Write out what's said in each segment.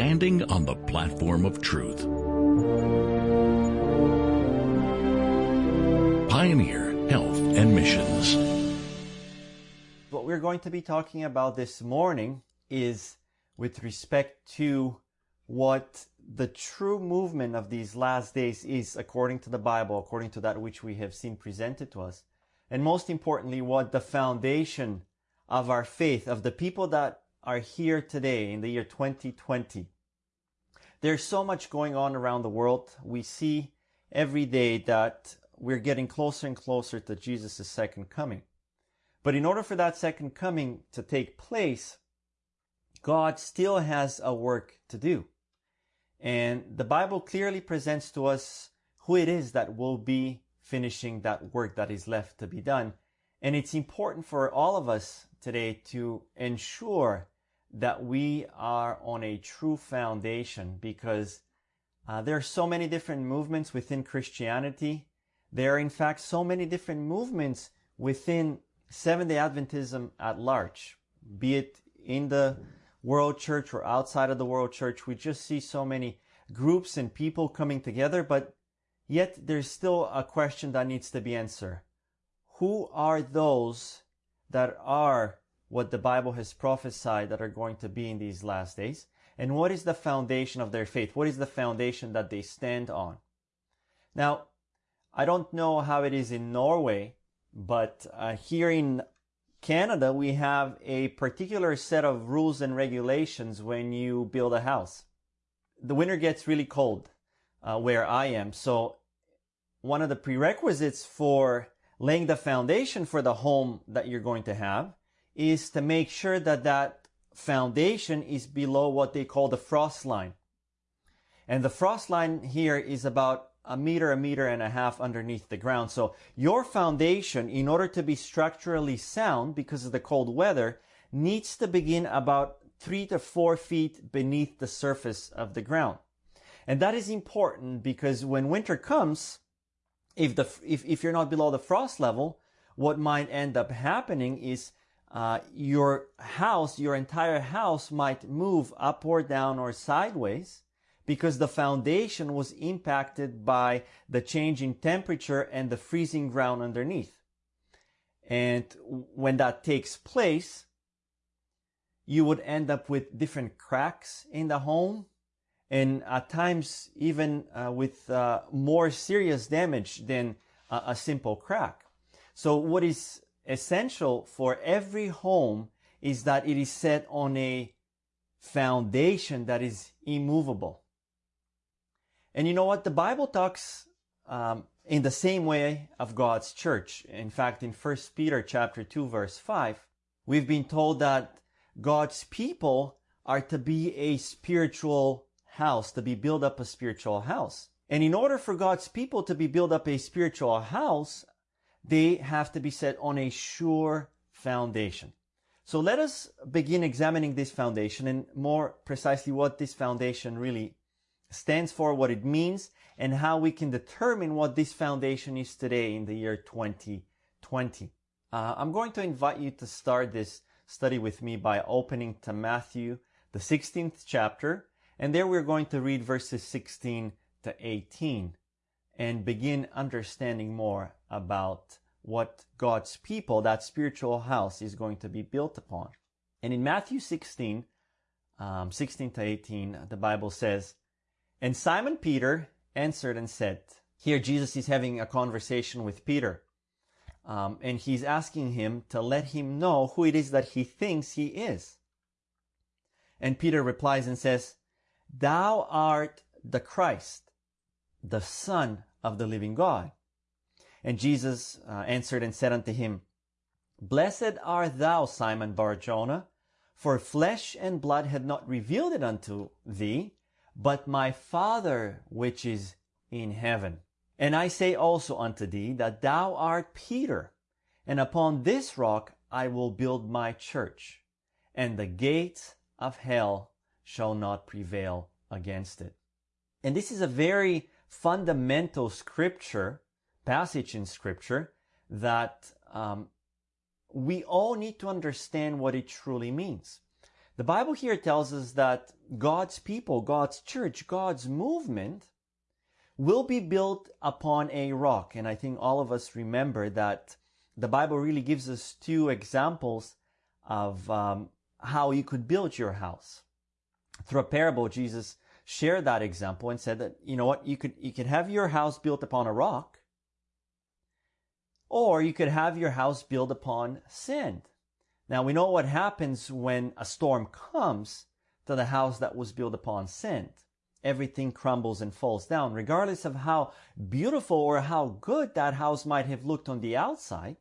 standing on the platform of truth. Pioneer Health and Missions. What we're going to be talking about this morning is with respect to what the true movement of these last days is according to the Bible, according to that which we have seen presented to us. And most importantly, what the foundation of our faith, of the people that are here today in the year 2020. There's so much going on around the world. We see every day that we're getting closer and closer to Jesus' second coming. But in order for that second coming to take place, God still has a work to do. And the Bible clearly presents to us who it is that will be finishing that work that is left to be done. And it's important for all of us today to ensure that we are on a true foundation because uh, there are so many different movements within Christianity. There are, in fact, so many different movements within Seventh day Adventism at large, be it in the world church or outside of the world church. We just see so many groups and people coming together, but yet there's still a question that needs to be answered. Who are those that are what the Bible has prophesied that are going to be in these last days? And what is the foundation of their faith? What is the foundation that they stand on? Now, I don't know how it is in Norway, but uh, here in Canada, we have a particular set of rules and regulations when you build a house. The winter gets really cold uh, where I am, so one of the prerequisites for laying the foundation for the home that you're going to have is to make sure that that foundation is below what they call the frost line. And the frost line here is about a meter, a meter and a half underneath the ground. So your foundation, in order to be structurally sound because of the cold weather, needs to begin about three to four feet beneath the surface of the ground. And that is important because when winter comes, if the, if, if you're not below the frost level, what might end up happening is uh, your house, your entire house might move up or down or sideways because the foundation was impacted by the change in temperature and the freezing ground underneath. And when that takes place, you would end up with different cracks in the home and at times even uh, with uh, more serious damage than a, simple crack. So what is essential for every home is that it is set on a foundation that is immovable. And you know what? The Bible talks um, in the same way of God's church. In fact, in 1 Peter chapter 2 verse 5, we've been told that God's people are to be a spiritual house, to be built up a spiritual house. And in order for God's people to be built up a spiritual house, they have to be set on a sure foundation. So let us begin examining this foundation and more precisely what this foundation really stands for, what it means, and how we can determine what this foundation is today in the year 2020. Uh, I'm going to invite you to start this study with me by opening to Matthew, the 16th chapter, and there we're going to read verses 16 to 18 and begin understanding more about what God's people, that spiritual house, is going to be built upon. And in Matthew 16, um, 16 to 18, the Bible says, And Simon Peter answered and said, Here Jesus is having a conversation with Peter. Um, and he's asking him to let him know who it is that he thinks he is. And Peter replies and says, Thou art the Christ, the Son of the living God. And Jesus uh, answered and said unto him, Blessed art thou, Simon Barjona, for flesh and blood had not revealed it unto thee, but my Father which is in heaven. And I say also unto thee that thou art Peter, and upon this rock I will build my church, and the gates of hell shall not prevail against it. And this is a very fundamental scripture, passage in scripture, that um, we all need to understand what it truly means. The Bible here tells us that God's people, God's church, God's movement will be built upon a rock. And I think all of us remember that the Bible really gives us two examples of um, how you could build your house. Through a parable, Jesus shared that example and said that, you know what, you could, you could have your house built upon a rock, or you could have your house built upon sand. Now we know what happens when a storm comes to the house that was built upon sand. Everything crumbles and falls down, regardless of how beautiful or how good that house might have looked on the outside.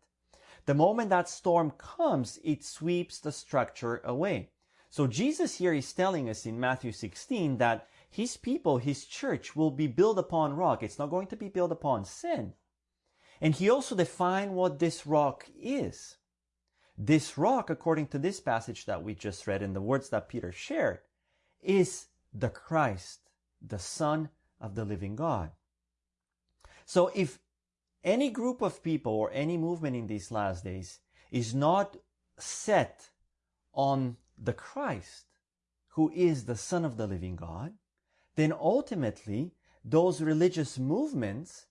The moment that storm comes, it sweeps the structure away. So Jesus here is telling us in Matthew 16 that his people, his church will be built upon rock. It's not going to be built upon sin. And he also defined what this rock is. This rock, according to this passage that we just read in the words that Peter shared, is the Christ, the Son of the living God. So if any group of people or any movement in these last days is not set on the Christ, who is the Son of the living God, then ultimately those religious movements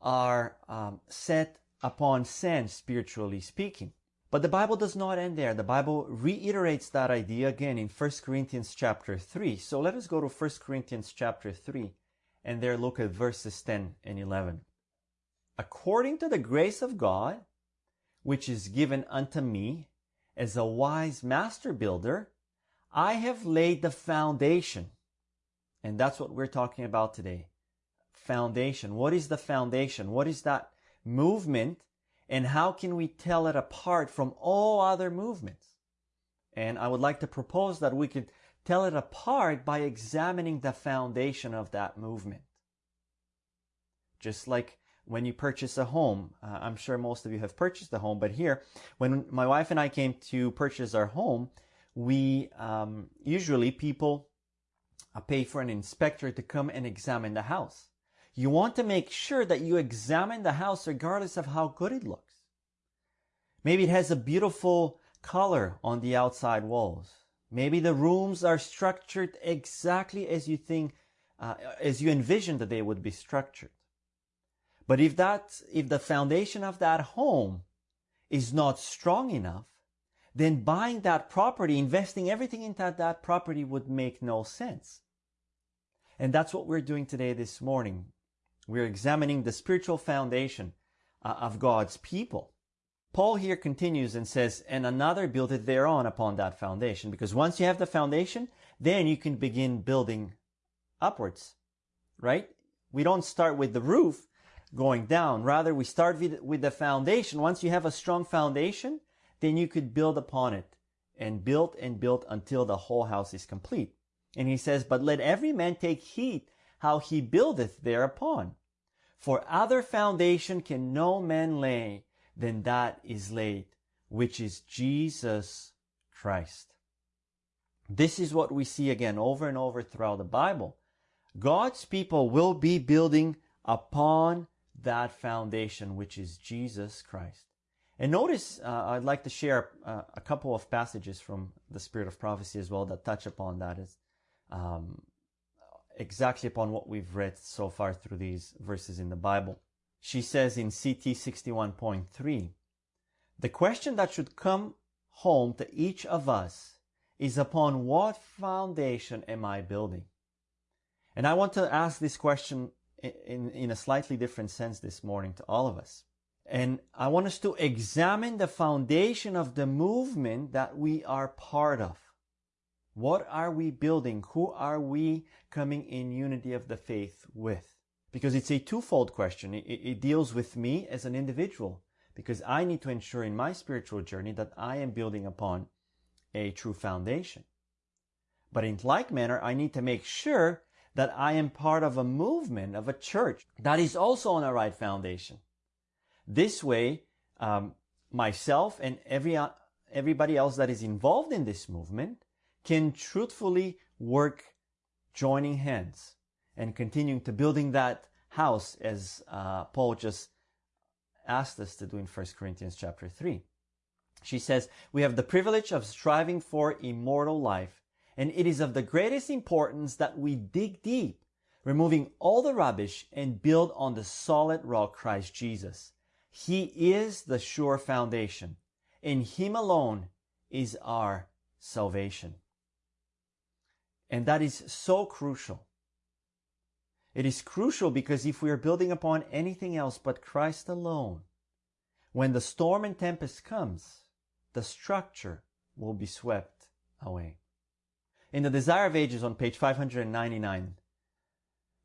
are um, set upon sand, spiritually speaking. But the Bible does not end there. The Bible reiterates that idea again in 1 Corinthians chapter 3. So let us go to 1 Corinthians chapter 3 and there look at verses 10 and 11. According to the grace of God, which is given unto me as a wise master builder, I have laid the foundation. And that's what we're talking about today. Foundation. What is the foundation? What is that movement and how can we tell it apart from all other movements? And I would like to propose that we could tell it apart by examining the foundation of that movement. Just like when you purchase a home, uh, I'm sure most of you have purchased a home, but here, when my wife and I came to purchase our home, we um, usually people uh, pay for an inspector to come and examine the house. You want to make sure that you examine the house regardless of how good it looks. Maybe it has a beautiful color on the outside walls. Maybe the rooms are structured exactly as you think, uh, as you envision that they would be structured. But if that, if the foundation of that home is not strong enough, then buying that property, investing everything into that property would make no sense. And that's what we're doing today this morning. We're examining the spiritual foundation uh, of God's people. Paul here continues and says, and another builded thereon upon that foundation. Because once you have the foundation, then you can begin building upwards, right? We don't start with the roof going down. Rather, we start with, the foundation. Once you have a strong foundation, then you could build upon it and build and build until the whole house is complete. And he says, but let every man take heed how he buildeth thereupon. For other foundation can no man lay than that is laid, which is Jesus Christ. This is what we see again over and over throughout the Bible. God's people will be building upon that foundation, which is Jesus Christ. And notice, uh, I'd like to share uh, a couple of passages from the Spirit of Prophecy as well that touch upon that. Is um, exactly upon what we've read so far through these verses in the Bible. She says in CT 61.3, the question that should come home to each of us is upon what foundation am I building? And I want to ask this question in, in a slightly different sense this morning to all of us. And I want us to examine the foundation of the movement that we are part of. What are we building? Who are we coming in unity of the faith with? Because it's a twofold question. It, it, deals with me as an individual because I need to ensure in my spiritual journey that I am building upon a true foundation. But in like manner, I need to make sure that I am part of a movement, of a church that is also on a right foundation. This way, um, myself and every, everybody else that is involved in this movement can truthfully work joining hands and continuing to building that house as uh, Paul just asked us to do in 1 Corinthians chapter 3. She says, We have the privilege of striving for immortal life, and it is of the greatest importance that we dig deep, removing all the rubbish and build on the solid rock Christ Jesus. He is the sure foundation. In Him alone is our salvation. And that is so crucial. It is crucial because if we are building upon anything else but Christ alone, when the storm and tempest comes, the structure will be swept away. In The Desire of Ages on page 599,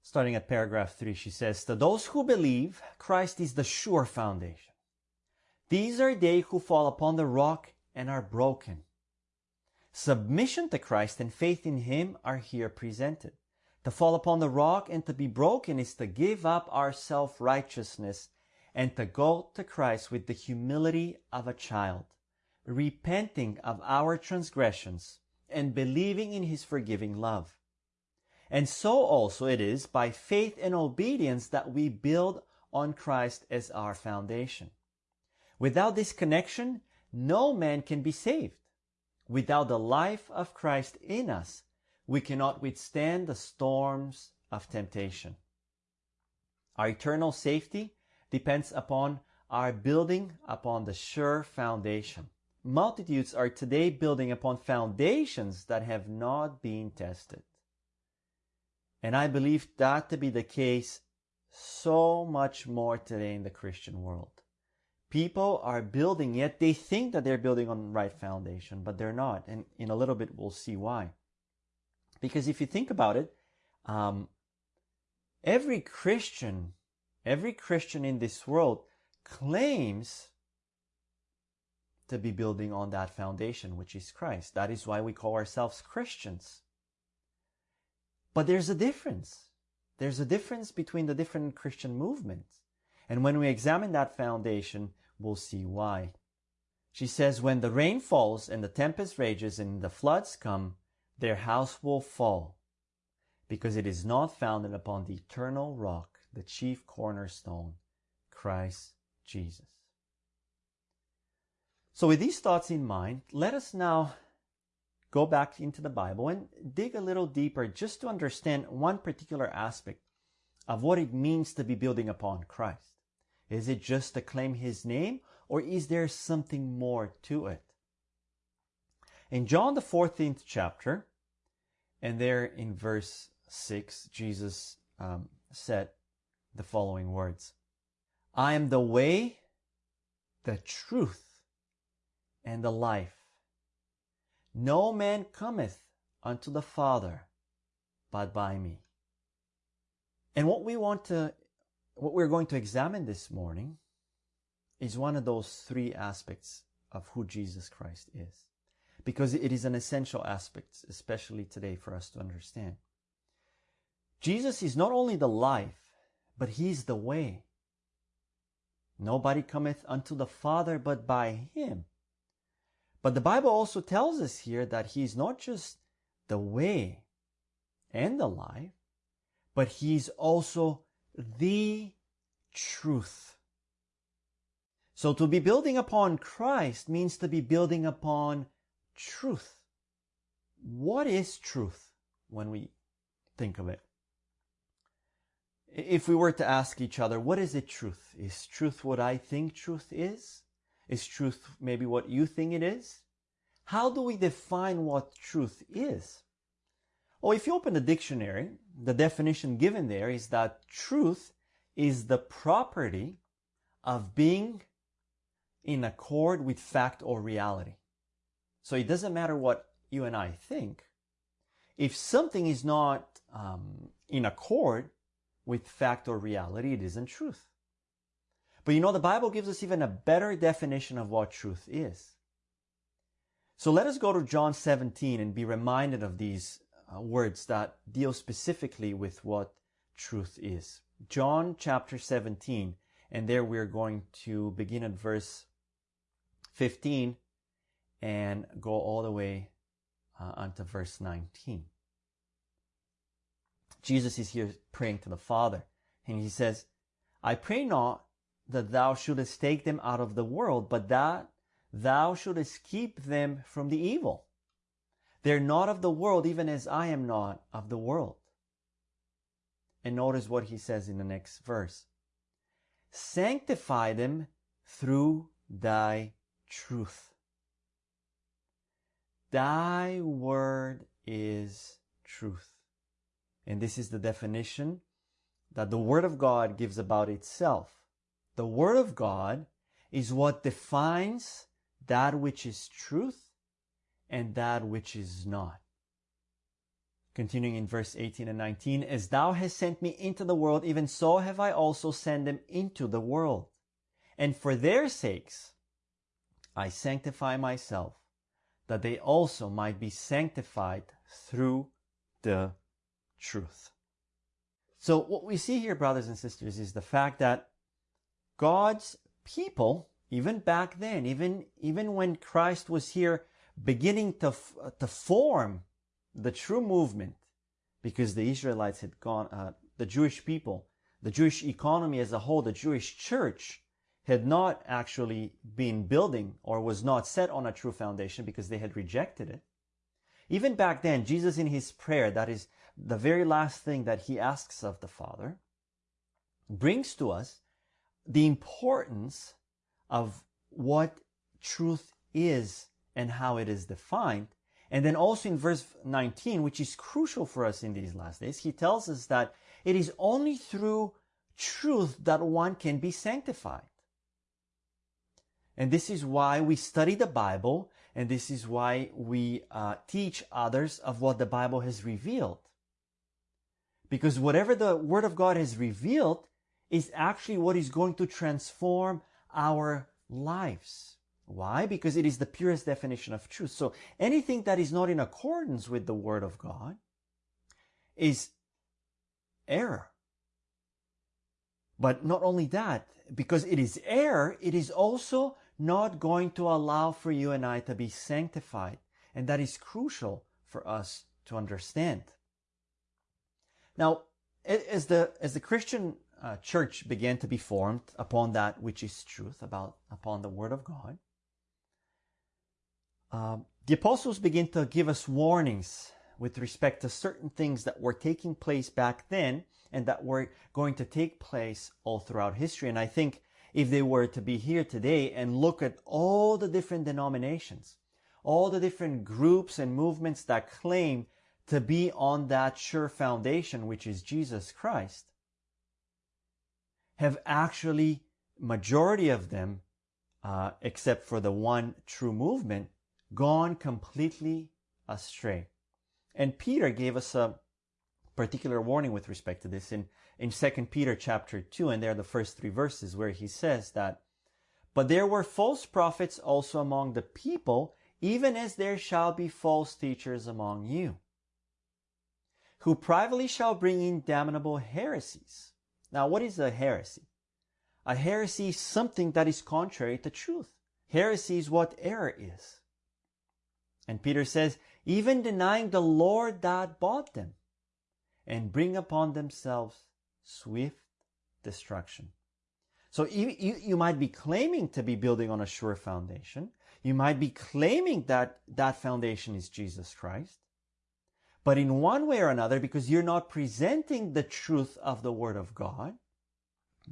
starting at paragraph 3, she says, To those who believe, Christ is the sure foundation. These are they who fall upon the rock and are broken. Submission to Christ and faith in Him are here presented. To fall upon the rock and to be broken is to give up our self righteousness and to go to Christ with the humility of a child, repenting of our transgressions and believing in His forgiving love. And so also it is by faith and obedience that we build on Christ as our foundation. Without this connection, no man can be saved. Without the life of Christ in us, we cannot withstand the storms of temptation. Our eternal safety depends upon our building upon the sure foundation. Multitudes are today building upon foundations that have not been tested. And I believe that to be the case so much more today in the Christian world. People are building, yet they think that they're building on the right foundation, but they're not. And in a little bit, we'll see why. Because if you think about it, um, every Christian, every Christian in this world claims to be building on that foundation, which is Christ. That is why we call ourselves Christians. But there's a difference. There's a difference between the different Christian movements. And when we examine that foundation, we'll see why. She says, When the rain falls and the tempest rages and the floods come, their house will fall, because it is not founded upon the eternal rock, the chief cornerstone, Christ Jesus. So, with these thoughts in mind, let us now go back into the Bible and dig a little deeper just to understand one particular aspect of what it means to be building upon Christ. Is it just to claim his name, or is there something more to it? In John, the 14th chapter, and there in verse 6, Jesus um, said the following words I am the way, the truth, and the life. No man cometh unto the Father but by me. And what we want to, what we're going to examine this morning is one of those three aspects of who Jesus Christ is. Because it is an essential aspect, especially today, for us to understand. Jesus is not only the life, but He's the way. Nobody cometh unto the Father but by Him. But the Bible also tells us here that He's not just the way and the life, but He's also the truth. So to be building upon Christ means to be building upon truth. What is truth when we think of it? If we were to ask each other, what is it truth? Is truth what I think truth is? Is truth maybe what you think it is? How do we define what truth is? Well, if you open the dictionary, the definition given there is that truth is the property of being in accord with fact or reality. So it doesn't matter what you and I think. If something is not um, in accord with fact or reality, it isn't truth. But you know, the Bible gives us even a better definition of what truth is. So let us go to John 17 and be reminded of these uh, words that deal specifically with what truth is. John chapter 17, and there we're going to begin at verse 15 and go all the way uh, onto verse 19. Jesus is here praying to the Father, and he says, I pray not that thou shouldest take them out of the world, but that thou shouldest keep them from the evil. They're not of the world, even as I am not of the world. And notice what he says in the next verse. Sanctify them through thy truth. Thy word is truth. And this is the definition that the Word of God gives about itself. The Word of God is what defines that which is truth and that which is not. Continuing in verse 18 and 19, As thou hast sent me into the world, even so have I also sent them into the world. And for their sakes I sanctify myself, that they also might be sanctified through the truth. So what we see here, brothers and sisters, is the fact that God's people, even back then, even, even when Christ was here beginning to, to form the true movement, because the Israelites had gone, uh, the Jewish people, the Jewish economy as a whole, the Jewish church had not actually been building or was not set on a true foundation because they had rejected it. Even back then, Jesus in his prayer, that is the very last thing that he asks of the Father, brings to us the importance of what truth is and how it is defined. And then also in verse 19, which is crucial for us in these last days, he tells us that it is only through truth that one can be sanctified. And this is why we study the Bible, and this is why we uh, teach others of what the Bible has revealed. Because whatever the Word of God has revealed is actually what is going to transform our lives. Why? Because it is the purest definition of truth. So anything that is not in accordance with the Word of God is error. But not only that, because it is error, it is also not going to allow for you and I to be sanctified. And that is crucial for us to understand. Now, as the, as the Christian uh, church began to be formed upon that which is truth, about, upon the Word of God, um, the apostles begin to give us warnings with respect to certain things that were taking place back then and that were going to take place all throughout history. And I think if they were to be here today and look at all the different denominations, all the different groups and movements that claim to be on that sure foundation, which is Jesus Christ, have actually, majority of them, uh, except for the one true movement, gone completely astray. And Peter gave us a particular warning with respect to this in, in 2 Peter chapter 2, and there are the first three verses where he says that, But there were false prophets also among the people, even as there shall be false teachers among you who privately shall bring in damnable heresies. Now, what is a heresy? A heresy is something that is contrary to truth. Heresy is what error is. And Peter says, even denying the Lord that bought them, and bring upon themselves swift destruction. So you, you, you, might be claiming to be building on a sure foundation. You might be claiming that that foundation is Jesus Christ. But in one way or another, because you're not presenting the truth of the Word of God,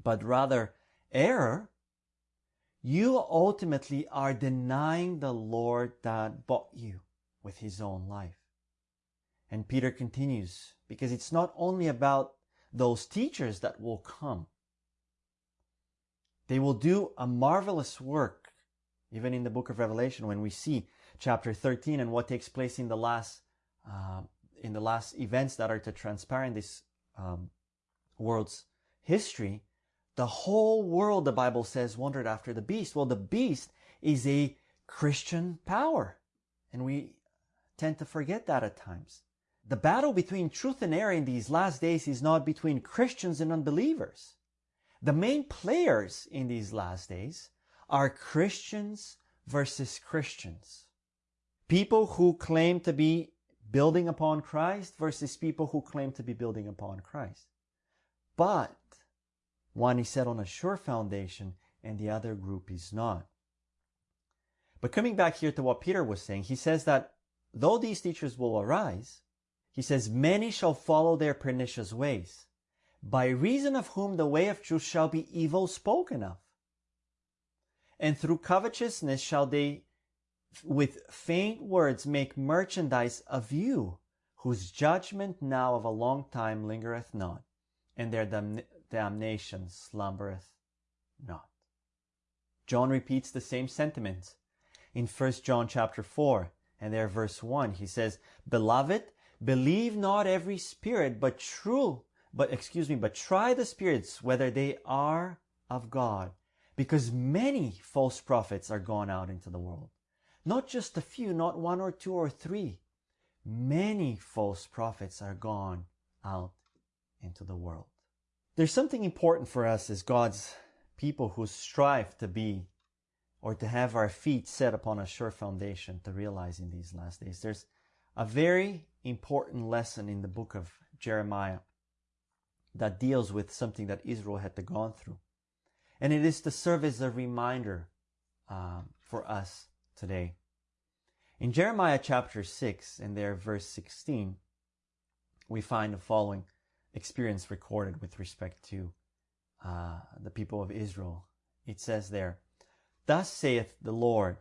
but rather error, you ultimately are denying the Lord that bought you with his own life. And Peter continues, because it's not only about those teachers that will come. They will do a marvelous work, even in the book of Revelation, when we see chapter 13 and what takes place in the last uh, in the last events that are to transpire in this um, world's history, the whole world, the Bible says, wondered after the beast. Well, the beast is a Christian power. And we tend to forget that at times. The battle between truth and error in these last days is not between Christians and unbelievers. The main players in these last days are Christians versus Christians. People who claim to be building upon Christ versus people who claim to be building upon Christ. But one is set on a sure foundation and the other group is not. But coming back here to what Peter was saying, he says that though these teachers will arise, he says, many shall follow their pernicious ways, by reason of whom the way of truth shall be evil spoken of. And through covetousness shall they with faint words make merchandise of you, whose judgment now of a long time lingereth not, and their dam- damnation slumbereth not. John repeats the same sentiments in 1 John chapter 4 and there verse 1 he says beloved believe not every spirit but true but excuse me but try the spirits whether they are of God because many false prophets are gone out into the world not just a few not one or two or three many false prophets are gone out into the world there's something important for us as God's people who strive to be or to have our feet set upon a sure foundation to realize in these last days. There's a very important lesson in the book of Jeremiah that deals with something that Israel had to gone through. And it is to serve as a reminder um, for us today. In Jeremiah chapter 6 and there verse 16, we find the following experience recorded with respect to uh, the people of Israel. It says there, Thus saith the Lord.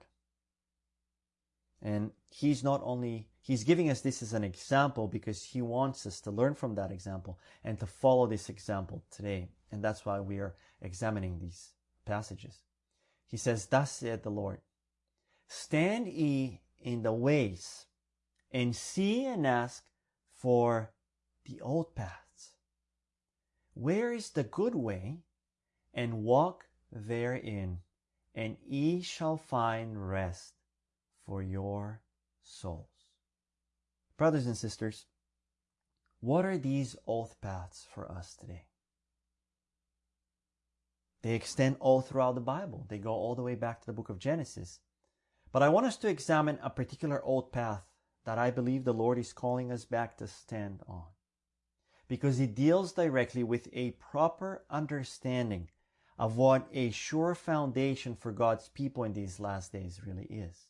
And he's not only, he's giving us this as an example because he wants us to learn from that example and to follow this example today. And that's why we are examining these passages. He says, Thus saith the Lord, Stand ye in the ways and see and ask for the old paths. Where is the good way? And walk therein and ye shall find rest for your souls. Brothers and sisters, what are these oath paths for us today? They extend all throughout the Bible. They go all the way back to the book of Genesis. But I want us to examine a particular old path that I believe the Lord is calling us back to stand on. Because it deals directly with a proper understanding of what a sure foundation for God's people in these last days really is.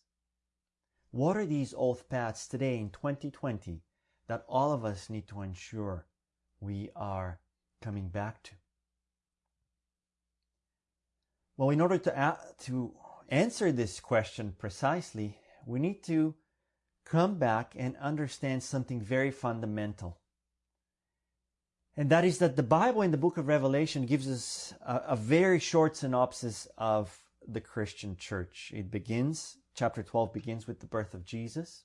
What are these oath paths today in 2020 that all of us need to ensure we are coming back to? Well, in order to, to answer this question precisely, we need to come back and understand something very fundamental. And that is that the Bible in the book of Revelation gives us a, a, very short synopsis of the Christian church. It begins, chapter 12 begins with the birth of Jesus,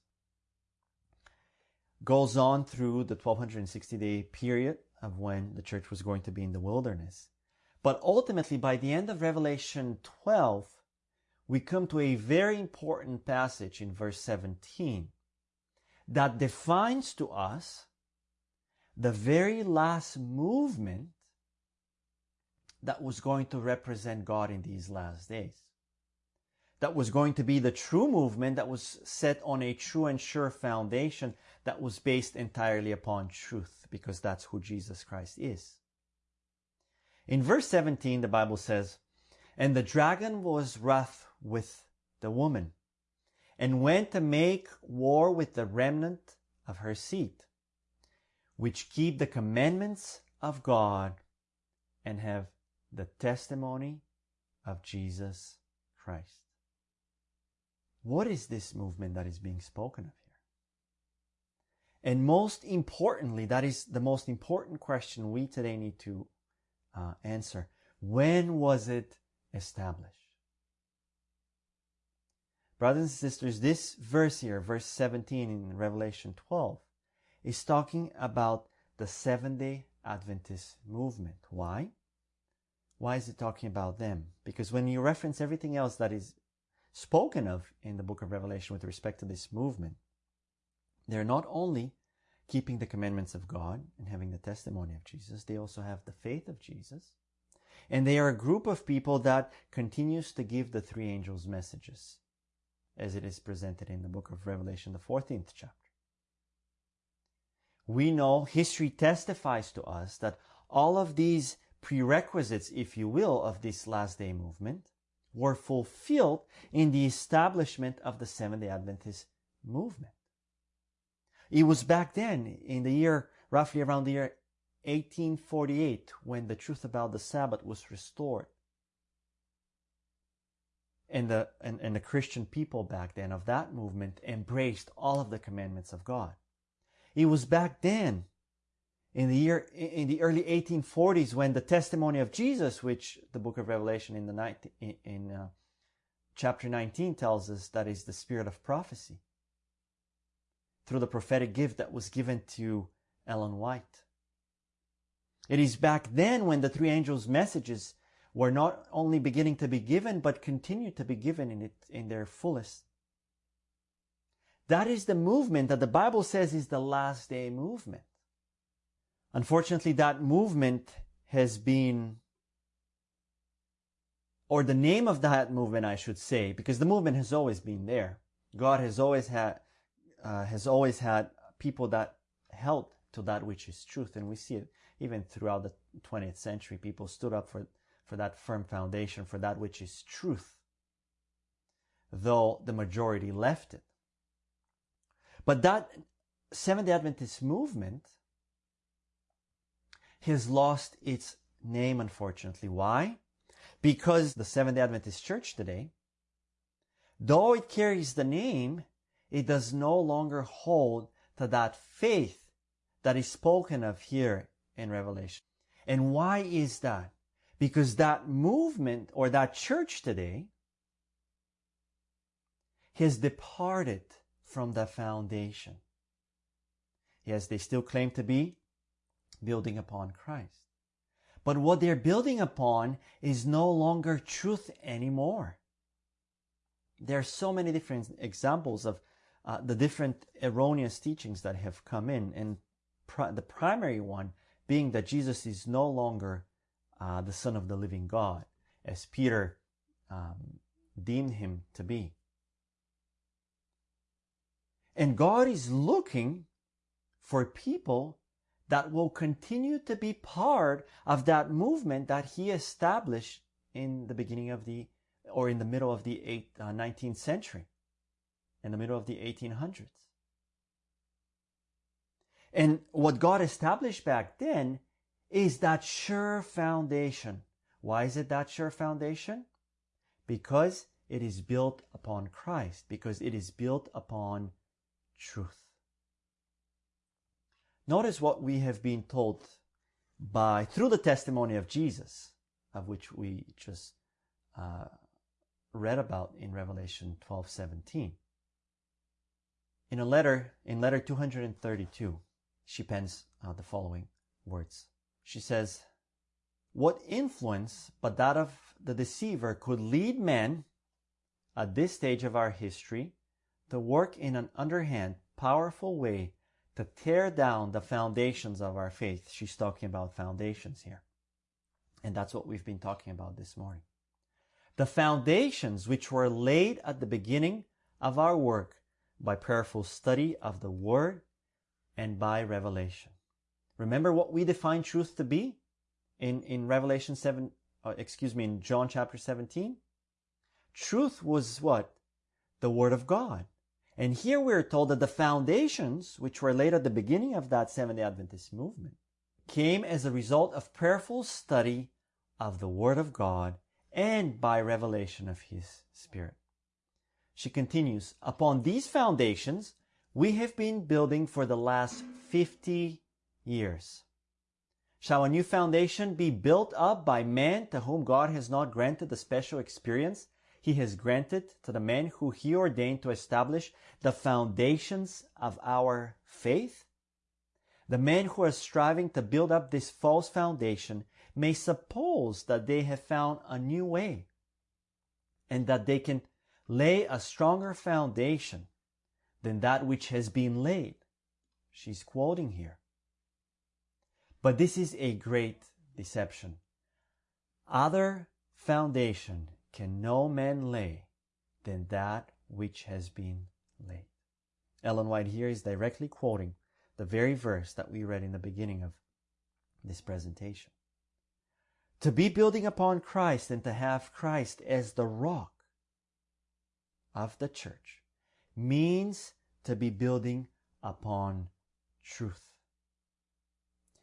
goes on through the 1260 day period of when the church was going to be in the wilderness. But ultimately, by the end of Revelation 12, we come to a very important passage in verse 17 that defines to us the very last movement that was going to represent God in these last days. That was going to be the true movement that was set on a true and sure foundation that was based entirely upon truth, because that's who Jesus Christ is. In verse 17, the Bible says, And the dragon was wroth with the woman, and went to make war with the remnant of her seed which keep the commandments of God and have the testimony of Jesus Christ. What is this movement that is being spoken of here? And most importantly, that is the most important question we today need to uh, answer. When was it established? Brothers and sisters, this verse here, verse 17 in Revelation 12, is talking about the seven day Adventist movement. Why? Why is it talking about them? Because when you reference everything else that is spoken of in the book of Revelation with respect to this movement, they're not only keeping the commandments of God and having the testimony of Jesus, they also have the faith of Jesus. And they are a group of people that continues to give the three angels messages as it is presented in the book of Revelation, the 14th chapter we know history testifies to us that all of these prerequisites, if you will, of this last day movement were fulfilled in the establishment of the Seventh day Adventist movement. It was back then, in the year, roughly around the year 1848, when the truth about the Sabbath was restored. And the, and, and the Christian people back then of that movement embraced all of the commandments of God. It was back then in the year in the early 1840s when the testimony of Jesus, which the book of Revelation in the night in, in uh, chapter 19 tells us that is the spirit of prophecy through the prophetic gift that was given to Ellen White. It is back then when the three angels' messages were not only beginning to be given, but continue to be given in it in their fullest. That is the movement that the Bible says is the last day movement. Unfortunately, that movement has been, or the name of that movement, I should say, because the movement has always been there. God has always had, uh, has always had people that held to that which is truth. And we see it even throughout the 20th century. People stood up for, for that firm foundation, for that which is truth, though the majority left it. But that Seventh day Adventist movement has lost its name, unfortunately. Why? Because the Seventh day Adventist Church today, though it carries the name, it does no longer hold to that faith that is spoken of here in Revelation. And why is that? Because that movement or that church today has departed from the foundation. Yes, they still claim to be building upon Christ. But what they're building upon is no longer truth anymore. There are so many different examples of uh, the different erroneous teachings that have come in, and pr- the primary one being that Jesus is no longer uh, the Son of the living God, as Peter um, deemed him to be. And God is looking for people that will continue to be part of that movement that he established in the beginning of the, or in the middle of the eight, uh, 19th century, in the middle of the 1800s. And what God established back then is that sure foundation. Why is it that sure foundation? Because it is built upon Christ, because it is built upon truth. Notice what we have been told by, through the testimony of Jesus, of which we just uh, read about in Revelation 12 17. In a letter, in letter 232, she pens uh, the following words. She says, What influence but that of the deceiver could lead men at this stage of our history to work in an underhand, powerful way to tear down the foundations of our faith. She's talking about foundations here. And that's what we've been talking about this morning. The foundations which were laid at the beginning of our work by prayerful study of the Word and by revelation. Remember what we define truth to be in, in Revelation 7, uh, excuse me, in John chapter 17? Truth was what? The Word of God. And here we're told that the foundations, which were laid at the beginning of that Seventh day Adventist movement, came as a result of prayerful study of the Word of God and by revelation of His Spirit. She continues, Upon these foundations, we have been building for the last 50 years. Shall a new foundation be built up by man to whom God has not granted the special experience he has granted to the men who he ordained to establish the foundations of our faith? The men who are striving to build up this false foundation may suppose that they have found a new way and that they can lay a stronger foundation than that which has been laid. She's quoting here. But this is a great deception. Other foundation can no man lay than that which has been laid. Ellen White here is directly quoting the very verse that we read in the beginning of this presentation. To be building upon Christ and to have Christ as the rock of the church means to be building upon truth.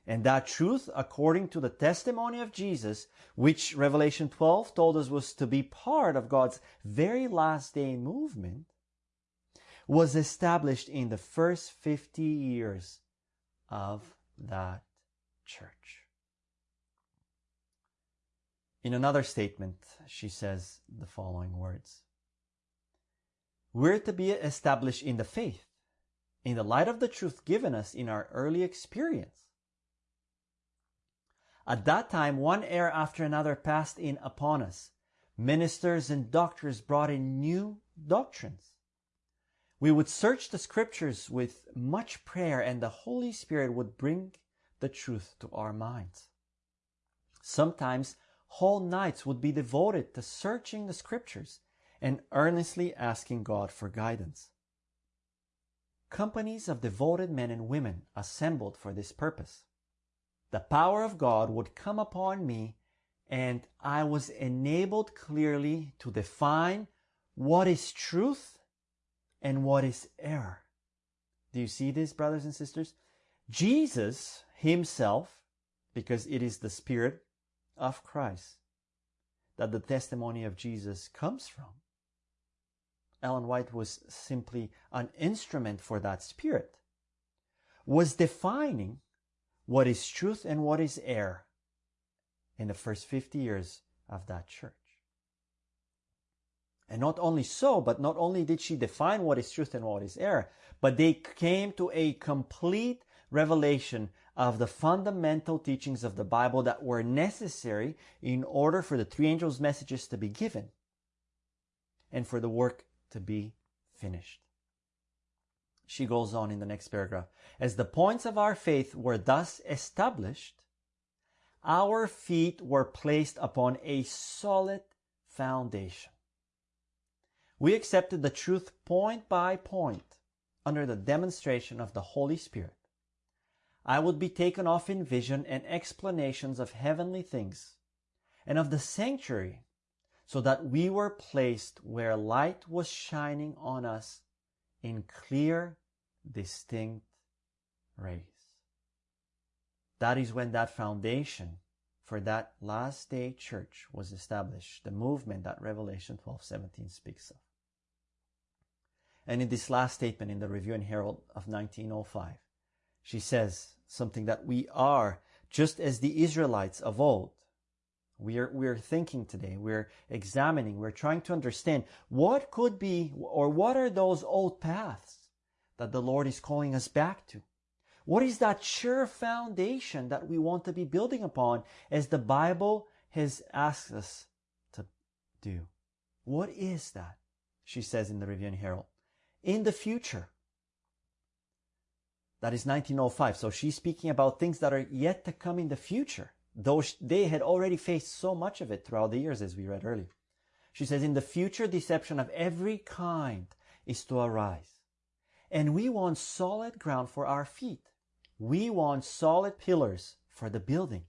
And that truth, according to the testimony of Jesus, which Revelation 12 told us was to be part of God's very last day movement, was established in the first 50 years of that church. In another statement, she says the following words We're to be established in the faith, in the light of the truth given us in our early experience. At that time, one error after another passed in upon us. Ministers and doctors brought in new doctrines. We would search the scriptures with much prayer, and the Holy Spirit would bring the truth to our minds. Sometimes whole nights would be devoted to searching the scriptures and earnestly asking God for guidance. Companies of devoted men and women assembled for this purpose. The power of God would come upon me and I was enabled clearly to define what is truth and what is error. Do you see this, brothers and sisters? Jesus himself, because it is the Spirit of Christ that the testimony of Jesus comes from. Ellen White was simply an instrument for that Spirit, was defining what is truth and what is error in the first 50 years of that church. And not only so, but not only did she define what is truth and what is error, but they came to a complete revelation of the fundamental teachings of the Bible that were necessary in order for the three angels' messages to be given and for the work to be finished. She goes on in the next paragraph. As the points of our faith were thus established, our feet were placed upon a solid foundation. We accepted the truth point by point under the demonstration of the Holy Spirit I would be taken off in vision and explanations of heavenly things and of the sanctuary, so that we were placed where light was shining on us in clear, distinct rays. That is when that foundation for that last day church was established, the movement that Revelation 12:17 speaks of. And in this last statement in the Review and Herald of 1905, she says, something that we are, just as the Israelites of old. We are, we're thinking today, we're examining, we're trying to understand what could be, or what are those old paths that the Lord is calling us back to? What is that sure foundation that we want to be building upon as the Bible has asked us to do? What is that? She says in the Review and Herald. In the future, that is 1905. So she's speaking about things that are yet to come in the future, though they had already faced so much of it throughout the years, as we read earlier. She says, in the future, deception of every kind is to arise. And we want solid ground for our feet. We want solid pillars for the building.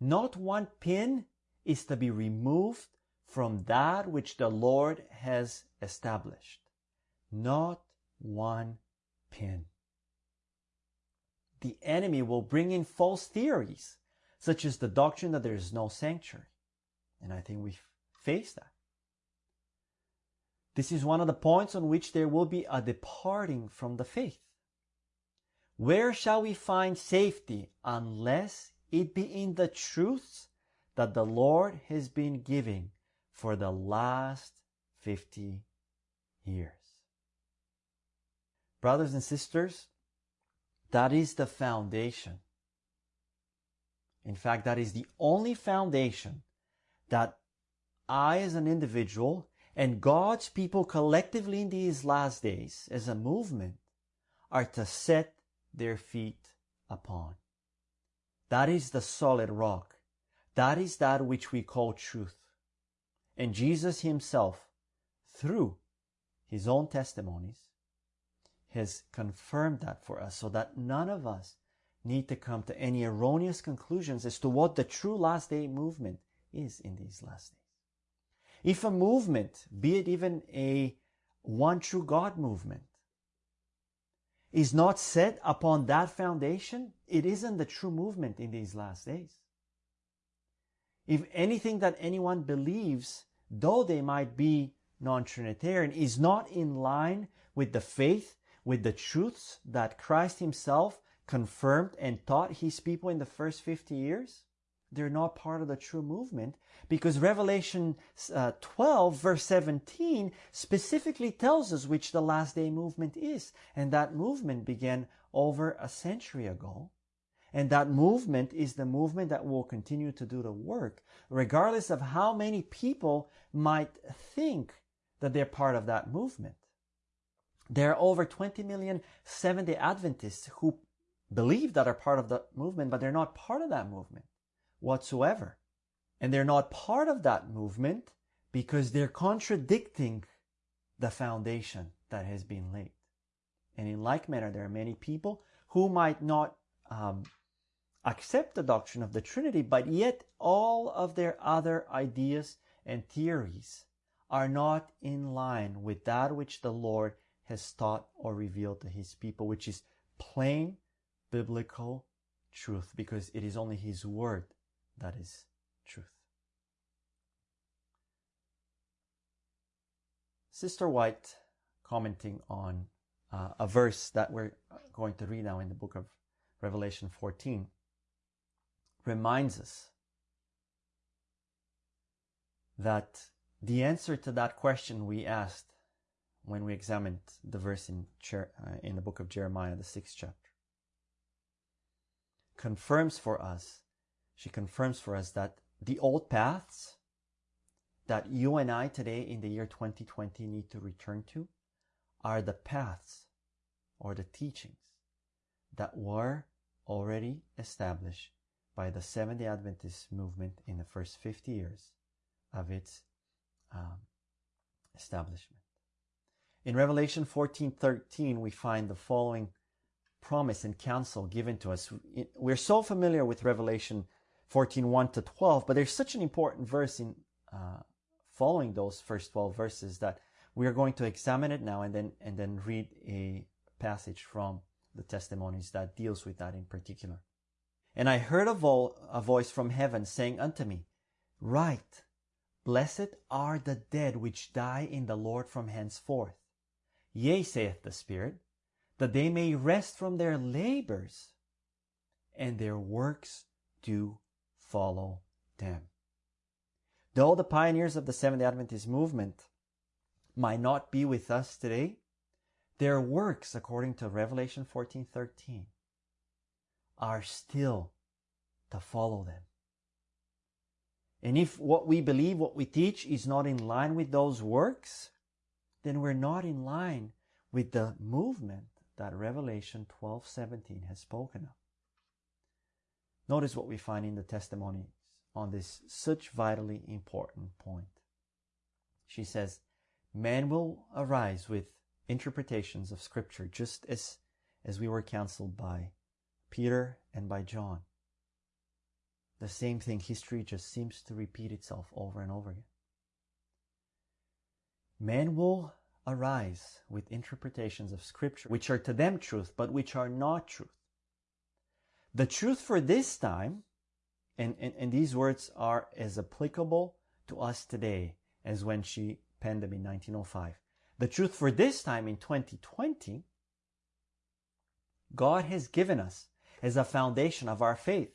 Not one pin is to be removed from that which the Lord has established. Not one pin the enemy will bring in false theories, such as the doctrine that there is no sanctuary. And I think we face that. This is one of the points on which there will be a departing from the faith. Where shall we find safety unless it be in the truths that the Lord has been giving for the last 50 years? Brothers and sisters, that is the foundation. In fact, that is the only foundation that I, as an individual, and God's people collectively in these last days, as a movement, are to set their feet upon. That is the solid rock. That is that which we call truth. And Jesus himself, through his own testimonies, has confirmed that for us so that none of us need to come to any erroneous conclusions as to what the true last day movement is in these last days. If a movement, be it even a one true God movement, is not set upon that foundation, it isn't the true movement in these last days. If anything that anyone believes, though they might be non-Trinitarian, is not in line with the faith, with the truths that Christ himself confirmed and taught his people in the first 50 years, they're not part of the true movement because Revelation uh, 12 verse 17 specifically tells us which the last day movement is. And that movement began over a century ago. And that movement is the movement that will continue to do the work, regardless of how many people might think that they're part of that movement. There are over 20 million Seventh day Adventists who believe that are part of the movement, but they're not part of that movement whatsoever. And they're not part of that movement because they're contradicting the foundation that has been laid. And in like manner, there are many people who might not um, accept the doctrine of the Trinity, but yet all of their other ideas and theories are not in line with that which the Lord has taught or revealed to his people, which is plain biblical truth, because it is only his word that is truth. Sister White, commenting on uh, a verse that we're going to read now in the book of Revelation 14, reminds us that the answer to that question we asked when we examined the verse in, uh, in the book of Jeremiah, the sixth chapter, confirms for us she confirms for us that the old paths that you and I today in the year 2020 need to return to are the paths or the teachings that were already established by the Seventh day Adventist movement in the first 50 years of its um, establishment. In Revelation 14:13 we find the following promise and counsel given to us. We're so familiar with Revelation 14, 1 to 12. But there's such an important verse in uh, following those first 12 verses that we are going to examine it now and then, and then read a passage from the testimonies that deals with that in particular. And I heard a, vo- a voice from heaven saying unto me, Write, blessed are the dead which die in the Lord from henceforth. Yea, saith the Spirit, that they may rest from their labors, and their works do follow them. Though the pioneers of the Seventh Adventist movement might not be with us today, their works, according to Revelation 14:13, are still to follow them. And if what we believe, what we teach is not in line with those works, then we're not in line with the movement that Revelation 12:17 has spoken of. Notice what we find in the testimonies on this such vitally important point. She says, Man will arise with interpretations of Scripture just as, as we were counseled by Peter and by John. The same thing, history just seems to repeat itself over and over again. Men will arise with interpretations of Scripture, which are to them truth, but which are not truth. The truth for this time, and, and, and these words are as applicable to us today as when she penned them in 1905. The truth for this time in 2020, God has given us as a foundation of our faith.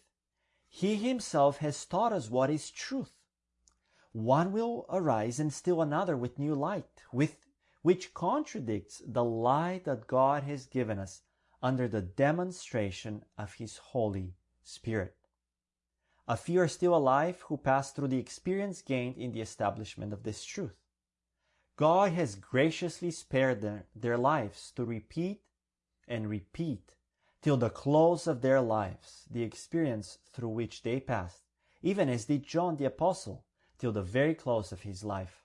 He himself has taught us what is truth. One will arise and still another with new light, with which contradicts the lie that God has given us under the demonstration of His Holy Spirit. A few are still alive who pass through the experience gained in the establishment of this truth. God has graciously spared their, their lives to repeat and repeat till the close of their lives the experience through which they passed, even as did John the Apostle till the very close of his life.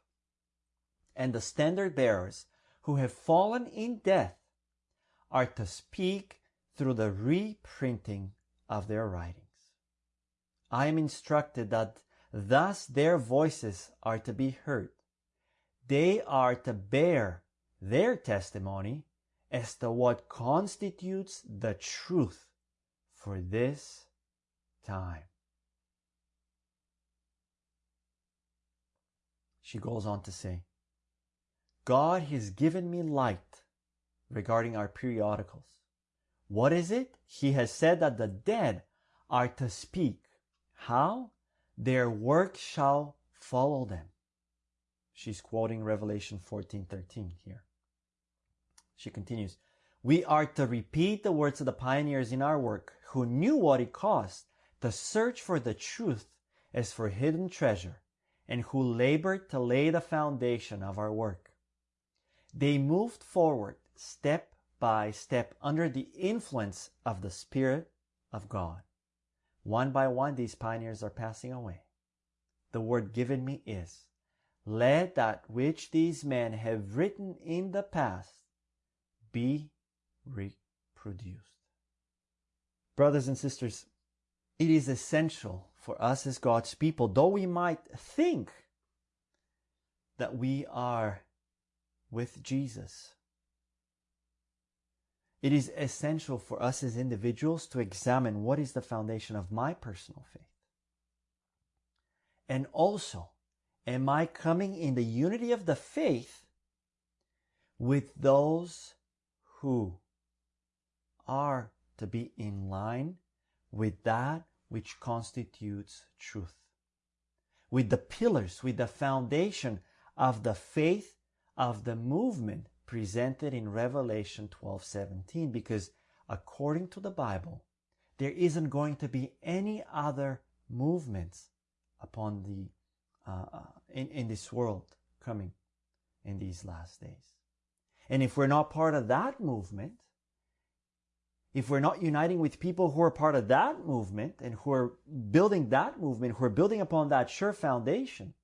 And the standard bearers who have fallen in death are to speak through the reprinting of their writings. I am instructed that Thus their voices are to be heard. They are to bear their testimony as to what constitutes the truth for this time. She goes on to say, God has given me light regarding our periodicals. What is it? He has said that the dead are to speak. How? Their work shall follow them. She's quoting Revelation 14:13 here. She continues, "We are to repeat the words of the pioneers in our work who knew what it cost to search for the truth as for hidden treasure and who labored to lay the foundation of our work. They moved forward step by step under the influence of the Spirit of God. One by one, these pioneers are passing away. The word given me is, let that which these men have written in the past be reproduced. Brothers and sisters, it is essential for us as God's people, though we might think that we are with Jesus. It is essential for us as individuals to examine what is the foundation of my personal faith. And also, am I coming in the unity of the faith with those who are to be in line with that which constitutes truth? With the pillars, with the foundation of the faith of the movement presented in Revelation 12:17 because according to the Bible there isn't going to be any other movements upon the uh, uh, in, in this world coming in these last days. And if we're not part of that movement, if we're not uniting with people who are part of that movement and who are building that movement, who are building upon that sure foundation,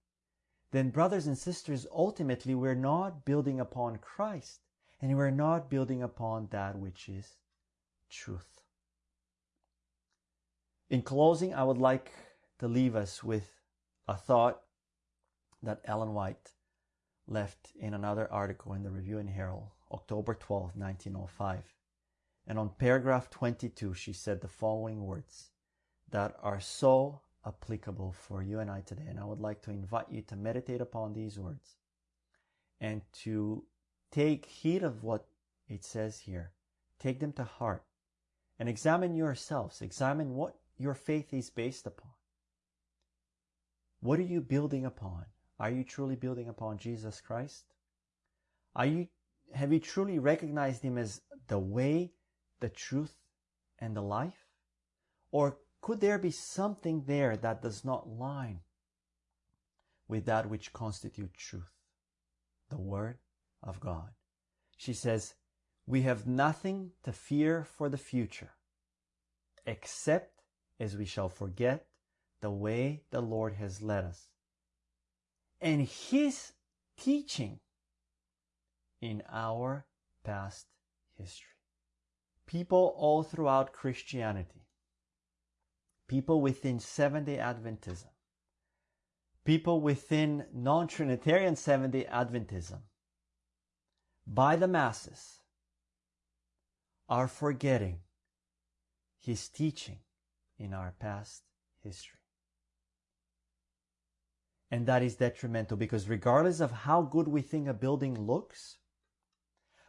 then brothers and sisters, ultimately we're not building upon Christ and we're not building upon that which is truth. In closing, I would like to leave us with a thought that Ellen White left in another article in the Review and Herald, October 12, 1905. And on paragraph 22, she said the following words that are so applicable for you and I today. And I would like to invite you to meditate upon these words and to take heed of what it says here. Take them to heart and examine yourselves. Examine what your faith is based upon. What are you building upon? Are you truly building upon Jesus Christ? Are you, have you truly recognized Him as the way, the truth, and the life? Or could there be something there that does not line with that which constitutes truth? The Word of God. She says, We have nothing to fear for the future, except as we shall forget the way the Lord has led us and His teaching in our past history. People all throughout Christianity people within Seventh day Adventism, people within non Trinitarian Seventh day Adventism, by the masses, are forgetting his teaching in our past history. And that is detrimental because regardless of how good we think a building looks,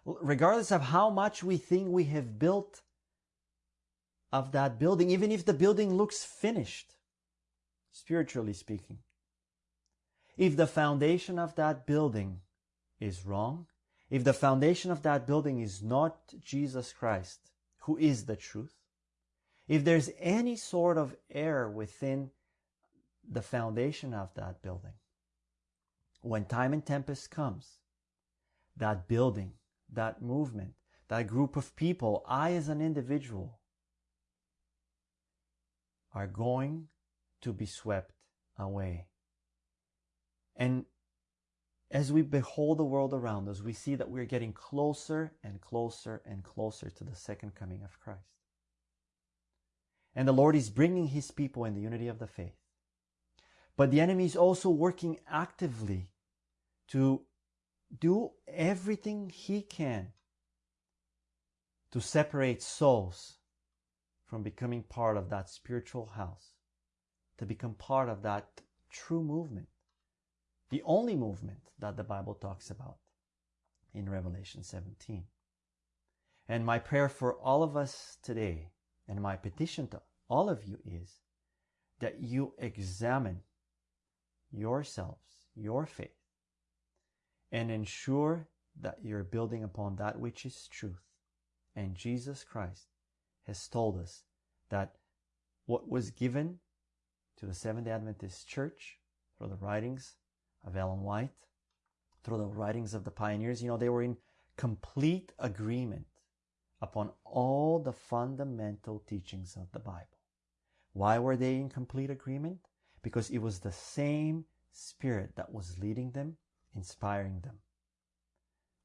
regardless of how much we think we have built of that building, even if the building looks finished, spiritually speaking. If the foundation of that building is wrong, if the foundation of that building is not Jesus Christ, who is the truth, if there's any sort of error within the foundation of that building, when time and tempest comes, that building, that movement, that group of people, I as an individual, are going to be swept away. And as we behold the world around us, we see that we're getting closer and closer and closer to the second coming of Christ. And the Lord is bringing His people in the unity of the faith, But the enemy is also working actively to do everything he can to separate souls from becoming part of that spiritual house, to become part of that true movement, the only movement that the Bible talks about in Revelation 17. And my prayer for all of us today, and my petition to all of you is that you examine yourselves, your faith, and ensure that you're building upon that which is truth. And Jesus Christ has told us that what was given to the Seventh Adventist Church through the writings of Ellen White, through the writings of the pioneers, you know, they were in complete agreement upon all the fundamental teachings of the Bible. Why were they in complete agreement? Because it was the same Spirit that was leading them, inspiring them.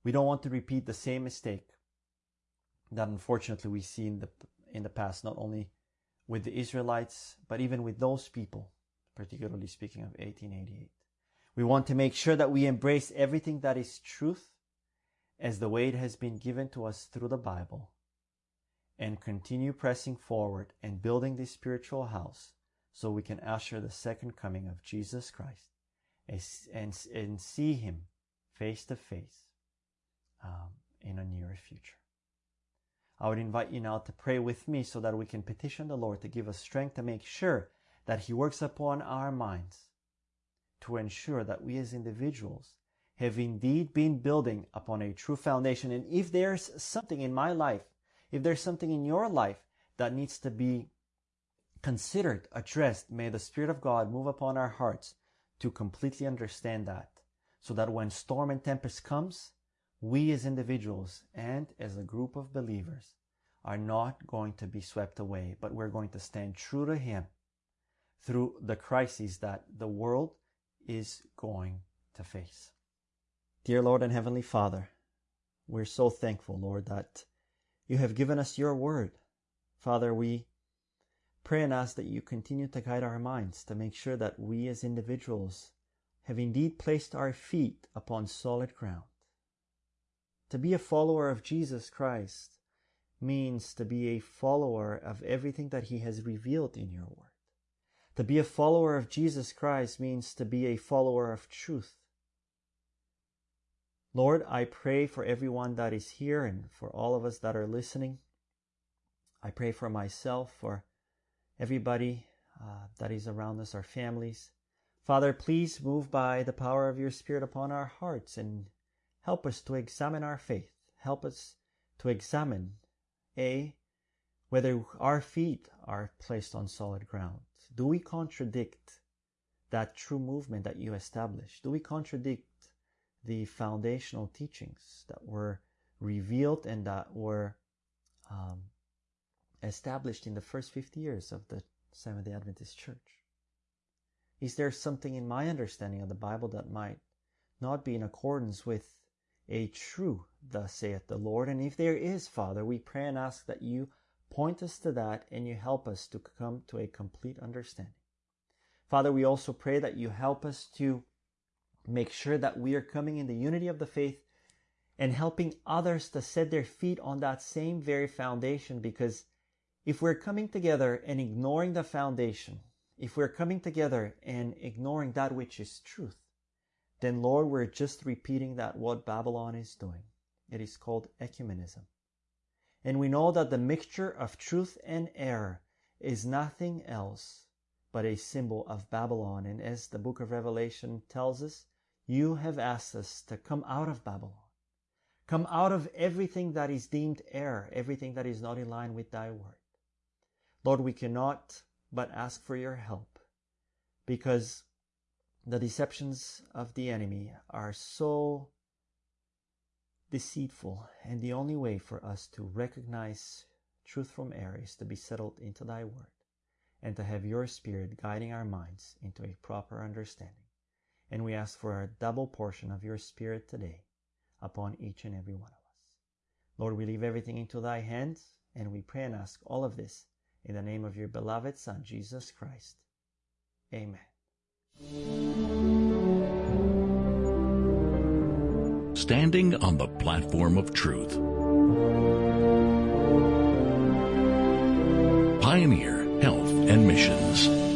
We don't want to repeat the same mistake that unfortunately we see in the, in the past, not only with the Israelites, but even with those people, particularly speaking of 1888. We want to make sure that we embrace everything that is truth as the way it has been given to us through the Bible and continue pressing forward and building this spiritual house so we can usher the second coming of Jesus Christ and, and see Him face to face um, in a nearer future. I would invite you now to pray with me so that we can petition the Lord to give us strength to make sure that He works upon our minds to ensure that we as individuals have indeed been building upon a true foundation. And if there's something in my life, if there's something in your life that needs to be considered, addressed, may the Spirit of God move upon our hearts to completely understand that so that when storm and tempest comes, we as individuals and as a group of believers are not going to be swept away, but we're going to stand true to Him through the crises that the world is going to face. Dear Lord and Heavenly Father, we're so thankful, Lord, that you have given us your word. Father, we pray and ask that you continue to guide our minds to make sure that we as individuals have indeed placed our feet upon solid ground. To be a follower of Jesus Christ means to be a follower of everything that he has revealed in your word. To be a follower of Jesus Christ means to be a follower of truth. Lord, I pray for everyone that is here and for all of us that are listening. I pray for myself, for everybody uh, that is around us, our families. Father, please move by the power of your Spirit upon our hearts and help us to examine our faith. Help us to examine, A, whether our feet are placed on solid ground. Do we contradict that true movement that you established? Do we contradict the foundational teachings that were revealed and that were um, established in the first 50 years of the Seventh day Adventist Church? Is there something in my understanding of the Bible that might not be in accordance with a true, thus saith the Lord? And if there is, Father, we pray and ask that you point us to that and you help us to come to a complete understanding. Father, we also pray that you help us to make sure that we are coming in the unity of the faith and helping others to set their feet on that same very foundation because if we're coming together and ignoring the foundation, if we're coming together and ignoring that which is truth, then Lord, we're just repeating that what Babylon is doing. It is called ecumenism. And we know that the mixture of truth and error is nothing else but a symbol of Babylon. And as the book of Revelation tells us, you have asked us to come out of Babylon. Come out of everything that is deemed error, everything that is not in line with thy word. Lord, we cannot but ask for your help because the deceptions of the enemy are so deceitful, and the only way for us to recognize truth from error is to be settled into thy word and to have your spirit guiding our minds into a proper understanding. And we ask for a double portion of your Spirit today upon each and every one of us. Lord, we leave everything into thy hands, and we pray and ask all of this in the name of your beloved Son, Jesus Christ. Amen. Standing on the platform of truth. Pioneer Health and Missions.